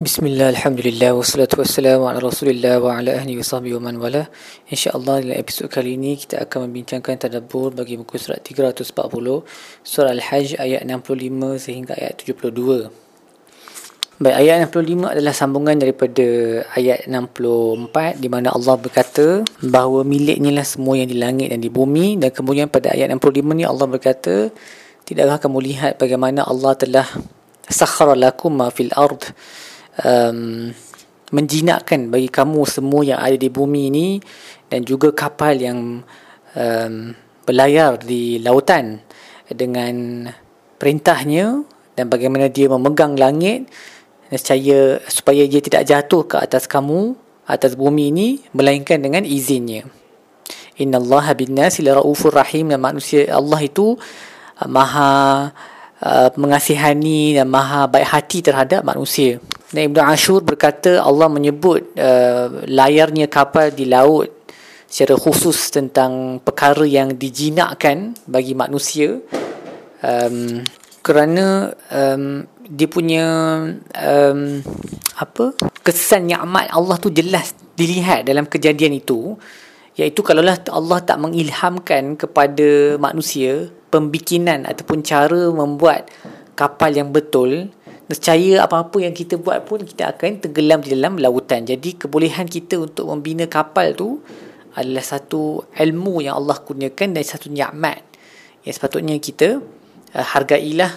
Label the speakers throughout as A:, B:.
A: Bismillah, Alhamdulillah, wassalatu wassalamu ala rasulillah wa ala ahli wa sahbihi wa man wala. InsyaAllah dalam episod kali ini kita akan membincangkan tadabur bagi buku surat 340 Surah Al-Hajj ayat 65 sehingga ayat 72 Baik, ayat 65 adalah sambungan daripada ayat 64 di mana Allah berkata bahawa miliknya lah semua yang di langit dan di bumi dan kemudian pada ayat 65 ni Allah berkata tidakkah kamu lihat bagaimana Allah telah sakhara lakum ma fil ard um, menjinakkan bagi kamu semua yang ada di bumi ini dan juga kapal yang um, berlayar di lautan dengan perintahnya dan bagaimana dia memegang langit. Nescaya supaya dia tidak jatuh ke atas kamu atas bumi ini melainkan dengan izinnya. Innallaha binnasi laraufur rahim dan manusia Allah itu uh, maha uh, mengasihani dan maha baik hati terhadap manusia dan Ibn Ashur berkata Allah menyebut uh, layarnya kapal di laut secara khusus tentang perkara yang dijinakkan bagi manusia. Um, kerana um, dia punya um, apa kesan nikmat Allah tu jelas dilihat dalam kejadian itu. Iaitu kalaulah Allah tak mengilhamkan kepada manusia pembikinan ataupun cara membuat kapal yang betul nescaya apa-apa yang kita buat pun kita akan tenggelam di dalam lautan. Jadi kebolehan kita untuk membina kapal tu adalah satu ilmu yang Allah kurniakan dan satu nikmat. Yang sepatutnya kita uh, hargailah.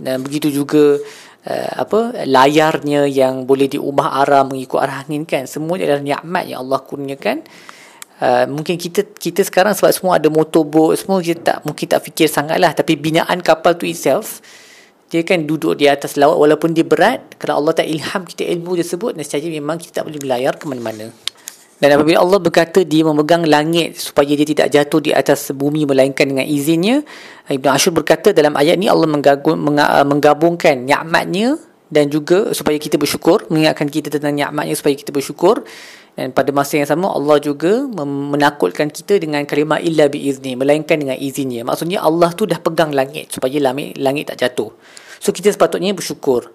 A: Dan begitu juga uh, apa layarnya yang boleh diubah arah mengikut arah angin kan. Semua adalah nikmat yang Allah kurniakan. Uh, mungkin kita kita sekarang sebab semua ada motorboat semua kita tak mungkin tak fikir sangatlah. Tapi binaan kapal tu itself dia kan duduk di atas laut walaupun dia berat kalau Allah tak ilham kita ilmu tersebut nescaya memang kita tak boleh berlayar ke mana-mana. Dan apabila Allah berkata dia memegang langit supaya dia tidak jatuh di atas bumi melainkan dengan izinnya Ibn Ashur berkata dalam ayat ni Allah menggabungkan nikmatnya dan juga supaya kita bersyukur mengingatkan kita tentang nikmatnya supaya kita bersyukur dan pada masa yang sama Allah juga menakutkan kita dengan kalimah illa biizni melainkan dengan izinnya maksudnya Allah tu dah pegang langit supaya langit langit tak jatuh So kita sepatutnya bersyukur.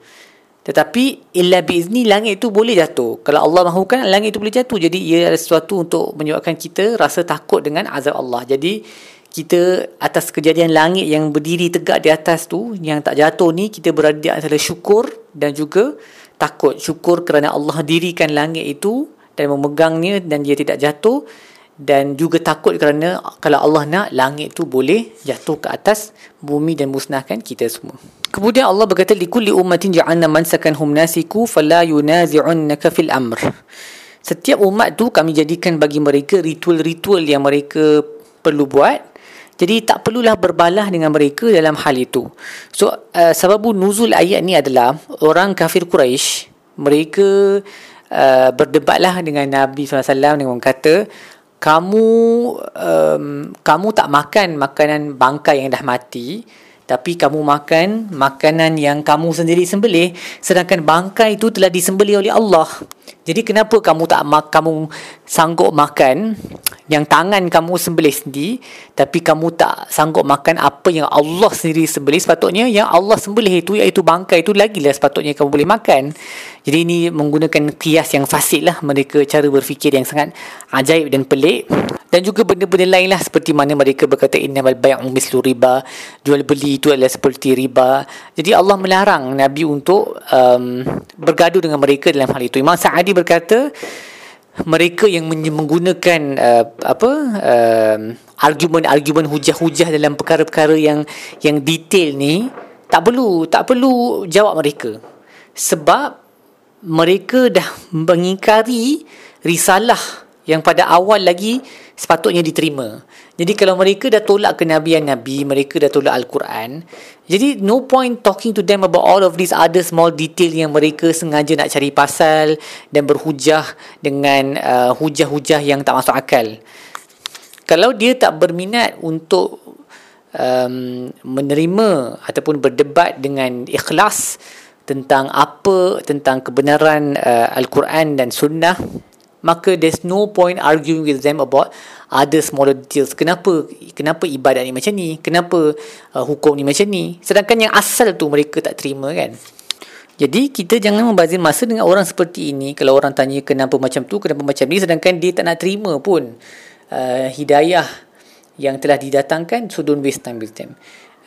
A: Tetapi illa biizni langit itu boleh jatuh. Kalau Allah mahukan langit itu boleh jatuh. Jadi ia adalah sesuatu untuk menyebabkan kita rasa takut dengan azab Allah. Jadi kita atas kejadian langit yang berdiri tegak di atas tu yang tak jatuh ni kita berada di antara syukur dan juga takut. Syukur kerana Allah dirikan langit itu dan memegangnya dan dia tidak jatuh dan juga takut kerana kalau Allah nak langit tu boleh jatuh ke atas bumi dan musnahkan kita semua. Kemudian Allah berkata likulli ummatin ja'alna mansakanhum nasiku fala yunazi'unnaka fil amr. Setiap umat tu kami jadikan bagi mereka ritual-ritual yang mereka perlu buat. Jadi tak perlulah berbalah dengan mereka dalam hal itu. So uh, sababu nuzul ayat ni adalah orang kafir Quraisy mereka uh, berdebatlah dengan Nabi SAW dengan kata kamu um, kamu tak makan makanan bangkai yang dah mati tapi kamu makan makanan yang kamu sendiri sembelih. Sedangkan bangkai itu telah disembelih oleh Allah jadi kenapa kamu tak mak kamu sanggup makan yang tangan kamu sembelih sendiri tapi kamu tak sanggup makan apa yang Allah sendiri sembelih? Sepatutnya yang Allah sembelih itu iaitu bangkai itu lagi lah sepatutnya kamu boleh makan. Jadi ini menggunakan kias yang fasid lah. Mereka cara berfikir yang sangat ajaib dan pelik dan juga benda-benda lain lah seperti mana mereka berkata innamal bay'u mislu riba. Jual beli itu adalah seperti riba. Jadi Allah melarang Nabi untuk um, bergaduh dengan mereka dalam hal itu. Imam Sa'adi berkata mereka yang menggunakan uh, apa uh, argumen-argumen hujah-hujah dalam perkara-perkara yang yang detail ni tak perlu tak perlu jawab mereka. Sebab mereka dah mengingkari risalah yang pada awal lagi sepatutnya diterima. Jadi kalau mereka dah tolak kenabian Nabi, mereka dah tolak Al-Quran, jadi no point talking to them about all of these other small detail yang mereka sengaja nak cari pasal dan berhujah dengan uh, hujah-hujah yang tak masuk akal. Kalau dia tak berminat untuk um, menerima ataupun berdebat dengan ikhlas tentang apa tentang kebenaran uh, Al-Quran dan Sunnah, maka there's no point arguing with them about other smaller details kenapa kenapa ibadat ni macam ni kenapa uh, hukum ni macam ni sedangkan yang asal tu mereka tak terima kan Jadi kita jangan membazir masa dengan orang seperti ini. Kalau orang tanya kenapa macam tu, kenapa macam ni sedangkan dia tak nak terima pun uh, hidayah yang telah didatangkan so don't waste time with them.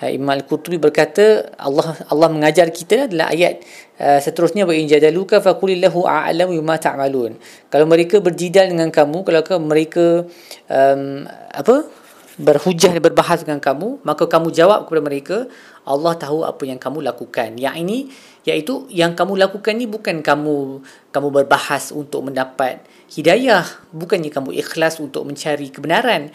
A: Uh, Imam Al-Qurtubi berkata Allah Allah mengajar kita adalah ayat uh, seterusnya wa in jadaluka faqulillahu a'lamu bima ta'malun. Kalau mereka berjidal dengan kamu, kalau mereka um, apa? berhujah dan berbahas dengan kamu, maka kamu jawab kepada mereka, Allah tahu apa yang kamu lakukan. Yang ini iaitu yang kamu lakukan ni bukan kamu kamu berbahas untuk mendapat hidayah, bukannya kamu ikhlas untuk mencari kebenaran,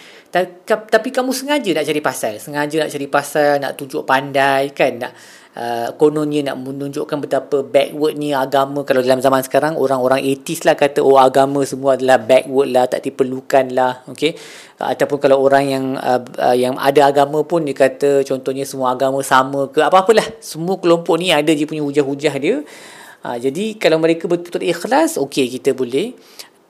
A: tapi kamu sengaja nak cari pasal, sengaja nak cari pasal, nak tunjuk pandai kan, nak uh, kononnya nak menunjukkan betapa backward ni agama. Kalau dalam zaman sekarang orang-orang 80s lah kata oh agama semua adalah backward lah tak diperlukan lah. Okay? uh, ataupun kalau orang yang uh, uh, yang ada agama pun dia kata contohnya semua agama sama ke apa-apalah. Semua kelompok ni ada je punya hujah-hujah dia. Ha, jadi kalau mereka betul-betul ikhlas, okey kita boleh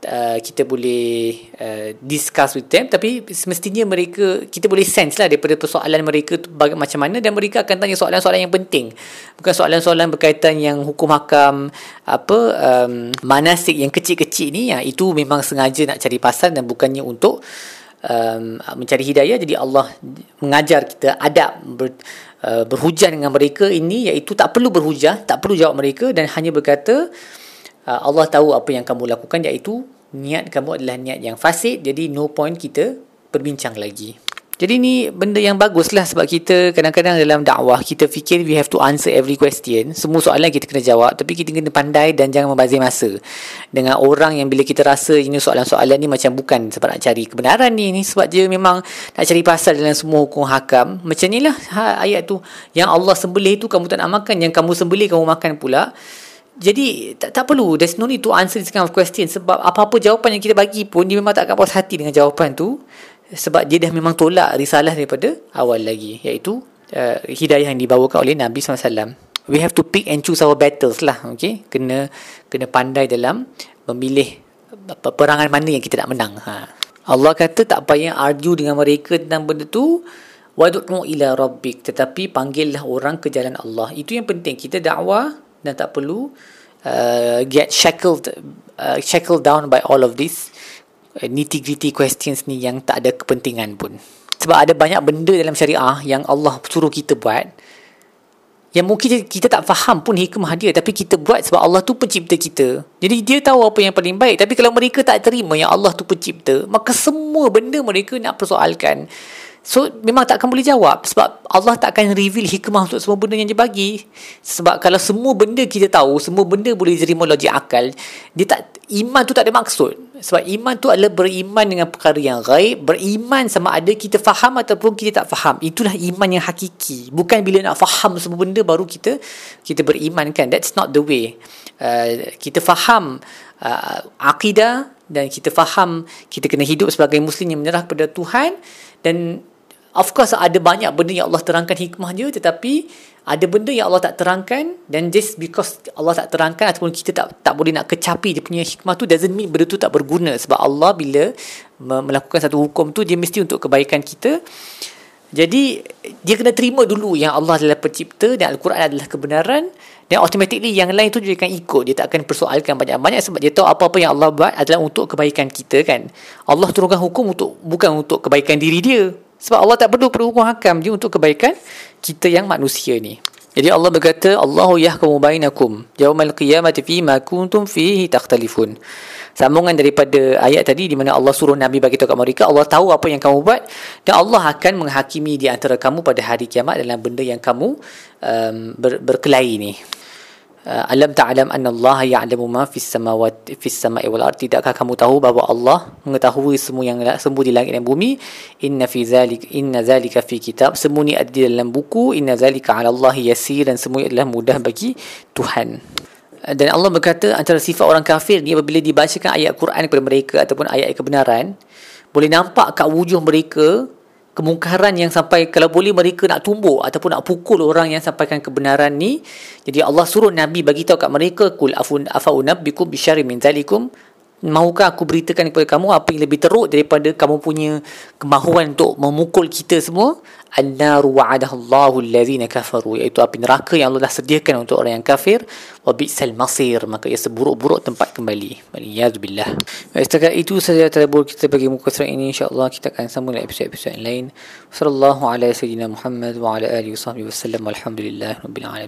A: uh, kita boleh uh, discuss with them. Tapi semestinya mereka kita boleh sense lah daripada persoalan mereka tu baga- macam mana. Dan mereka akan tanya soalan-soalan yang penting. Bukan soalan-soalan berkaitan yang hukum hakam apa um, manasik yang kecil-kecil ni. Ya, itu memang sengaja nak cari pasal dan bukannya untuk um, mencari hidayah. Jadi Allah mengajar kita adab ber, uh, berhujah dengan mereka ini iaitu tak perlu berhujah tak perlu jawab mereka dan hanya berkata uh, Allah tahu apa yang kamu lakukan iaitu niat kamu adalah niat yang fasid. Jadi no point kita berbincang lagi jadi ni benda yang bagus lah sebab kita kadang-kadang dalam dakwah kita fikir we have to answer every question. Semua soalan kita kena jawab tapi kita kena pandai dan jangan membazir masa. Dengan orang yang bila kita rasa ini soalan-soalan ni macam bukan sebab nak cari kebenaran ni. ni sebab dia memang nak cari pasal dalam semua hukum hakam. Macam ni lah ha, ayat tu. Yang Allah sembelih tu kamu tak nak makan. Yang kamu sembelih kamu makan pula. Jadi tak, tak perlu There's no need to answer this kind of question Sebab apa-apa jawapan yang kita bagi pun Dia memang tak akan puas hati dengan jawapan tu Sebab dia dah memang tolak risalah daripada awal lagi Iaitu uh, hidayah yang dibawakan oleh Nabi SAW We have to pick and choose our battles lah okay? Kena kena pandai dalam memilih perangan mana yang kita nak menang ha. Allah kata tak payah argue dengan mereka tentang benda tu Wadu'u ila rabbik. Tetapi panggillah orang ke jalan Allah. Itu yang penting. Kita dakwah dan tak perlu uh, get shackled uh, shackled down by all of this uh, nitty gritty questions ni yang tak ada kepentingan pun. Sebab ada banyak benda dalam syariah yang Allah suruh kita buat yang mungkin kita tak faham pun hikmah dia tapi kita buat sebab Allah tu pencipta kita. Jadi dia tahu apa yang paling baik tapi kalau mereka tak terima yang Allah tu pencipta maka semua benda mereka nak persoalkan So memang tak akan boleh jawab sebab Allah tak akan reveal hikmah untuk semua benda yang dia bagi. Sebab kalau semua benda kita tahu, semua benda boleh diterima logik akal, dia tak iman tu tak ada maksud. Sebab iman tu adalah beriman dengan perkara yang gaib, beriman sama ada kita faham ataupun kita tak faham. Itulah iman yang hakiki. Bukan bila nak faham semua benda baru kita kita beriman kan. That's not the way. Uh, kita faham uh, akidah dan kita faham kita kena hidup sebagai muslim yang menyerah kepada Tuhan dan Of course ada banyak benda yang Allah terangkan hikmah dia tetapi ada benda yang Allah tak terangkan dan just because Allah tak terangkan ataupun kita tak tak boleh nak kecapi dia punya hikmah tu doesn't mean benda tu tak berguna sebab Allah bila melakukan satu hukum tu dia mesti untuk kebaikan kita. Jadi dia kena terima dulu yang Allah adalah pencipta dan Al-Quran adalah kebenaran dan automatically yang lain tu dia akan ikut dia tak akan persoalkan banyak-banyak sebab dia tahu apa-apa yang Allah buat adalah untuk kebaikan kita kan. Allah turunkan hukum untuk bukan untuk kebaikan diri dia sebab Allah tak perlu perhukum hakam dia untuk kebaikan kita yang manusia ni. Jadi Allah berkata, Allahu yahkumu bainakum yaumal qiyamati fi ma kuntum fihi takhtalifun. Sambungan daripada ayat tadi di mana Allah suruh Nabi bagi tahu kat mereka, Allah tahu apa yang kamu buat dan Allah akan menghakimi di antara kamu pada hari kiamat dalam benda yang kamu um, ber, berkelahi ni. Uh, alam ta'lam anna Allah ya'lamu ma fis samawati fis sama'i wal ardi tidakkah kamu tahu bahawa Allah mengetahui semua yang semua di langit dan bumi? Inna fi zalik inna zalika fi kitab. Semua ni ada dalam buku. Inna zalika 'ala Allah yasir dan semua adalah mudah bagi Tuhan. Uh, dan Allah berkata antara sifat orang kafir ni apabila dibacakan ayat Quran kepada mereka ataupun ayat kebenaran boleh nampak kat wujud mereka kemungkaran yang sampai kalau boleh mereka nak tumbuk ataupun nak pukul orang yang sampaikan kebenaran ni jadi Allah suruh nabi bagi tahu kat mereka kul afun afaunabbikum bisyari min zalikum Mahukah aku beritakan kepada kamu apa yang lebih teruk daripada kamu punya kemahuan untuk memukul kita semua? An-naru wa'adahallahu alladhina kafaru iaitu api neraka yang Allah dah sediakan untuk orang yang kafir wa bi'sal masir maka ia seburuk-buruk tempat kembali. Waliyadzubillah. Baik, setakat itu saja tadabbur kita bagi muka surat ini insya-Allah kita akan sambung dalam episod-episod lain. Sallallahu alaihi wasallam Muhammad wa ala alihi wasallam walhamdulillah rabbil alamin.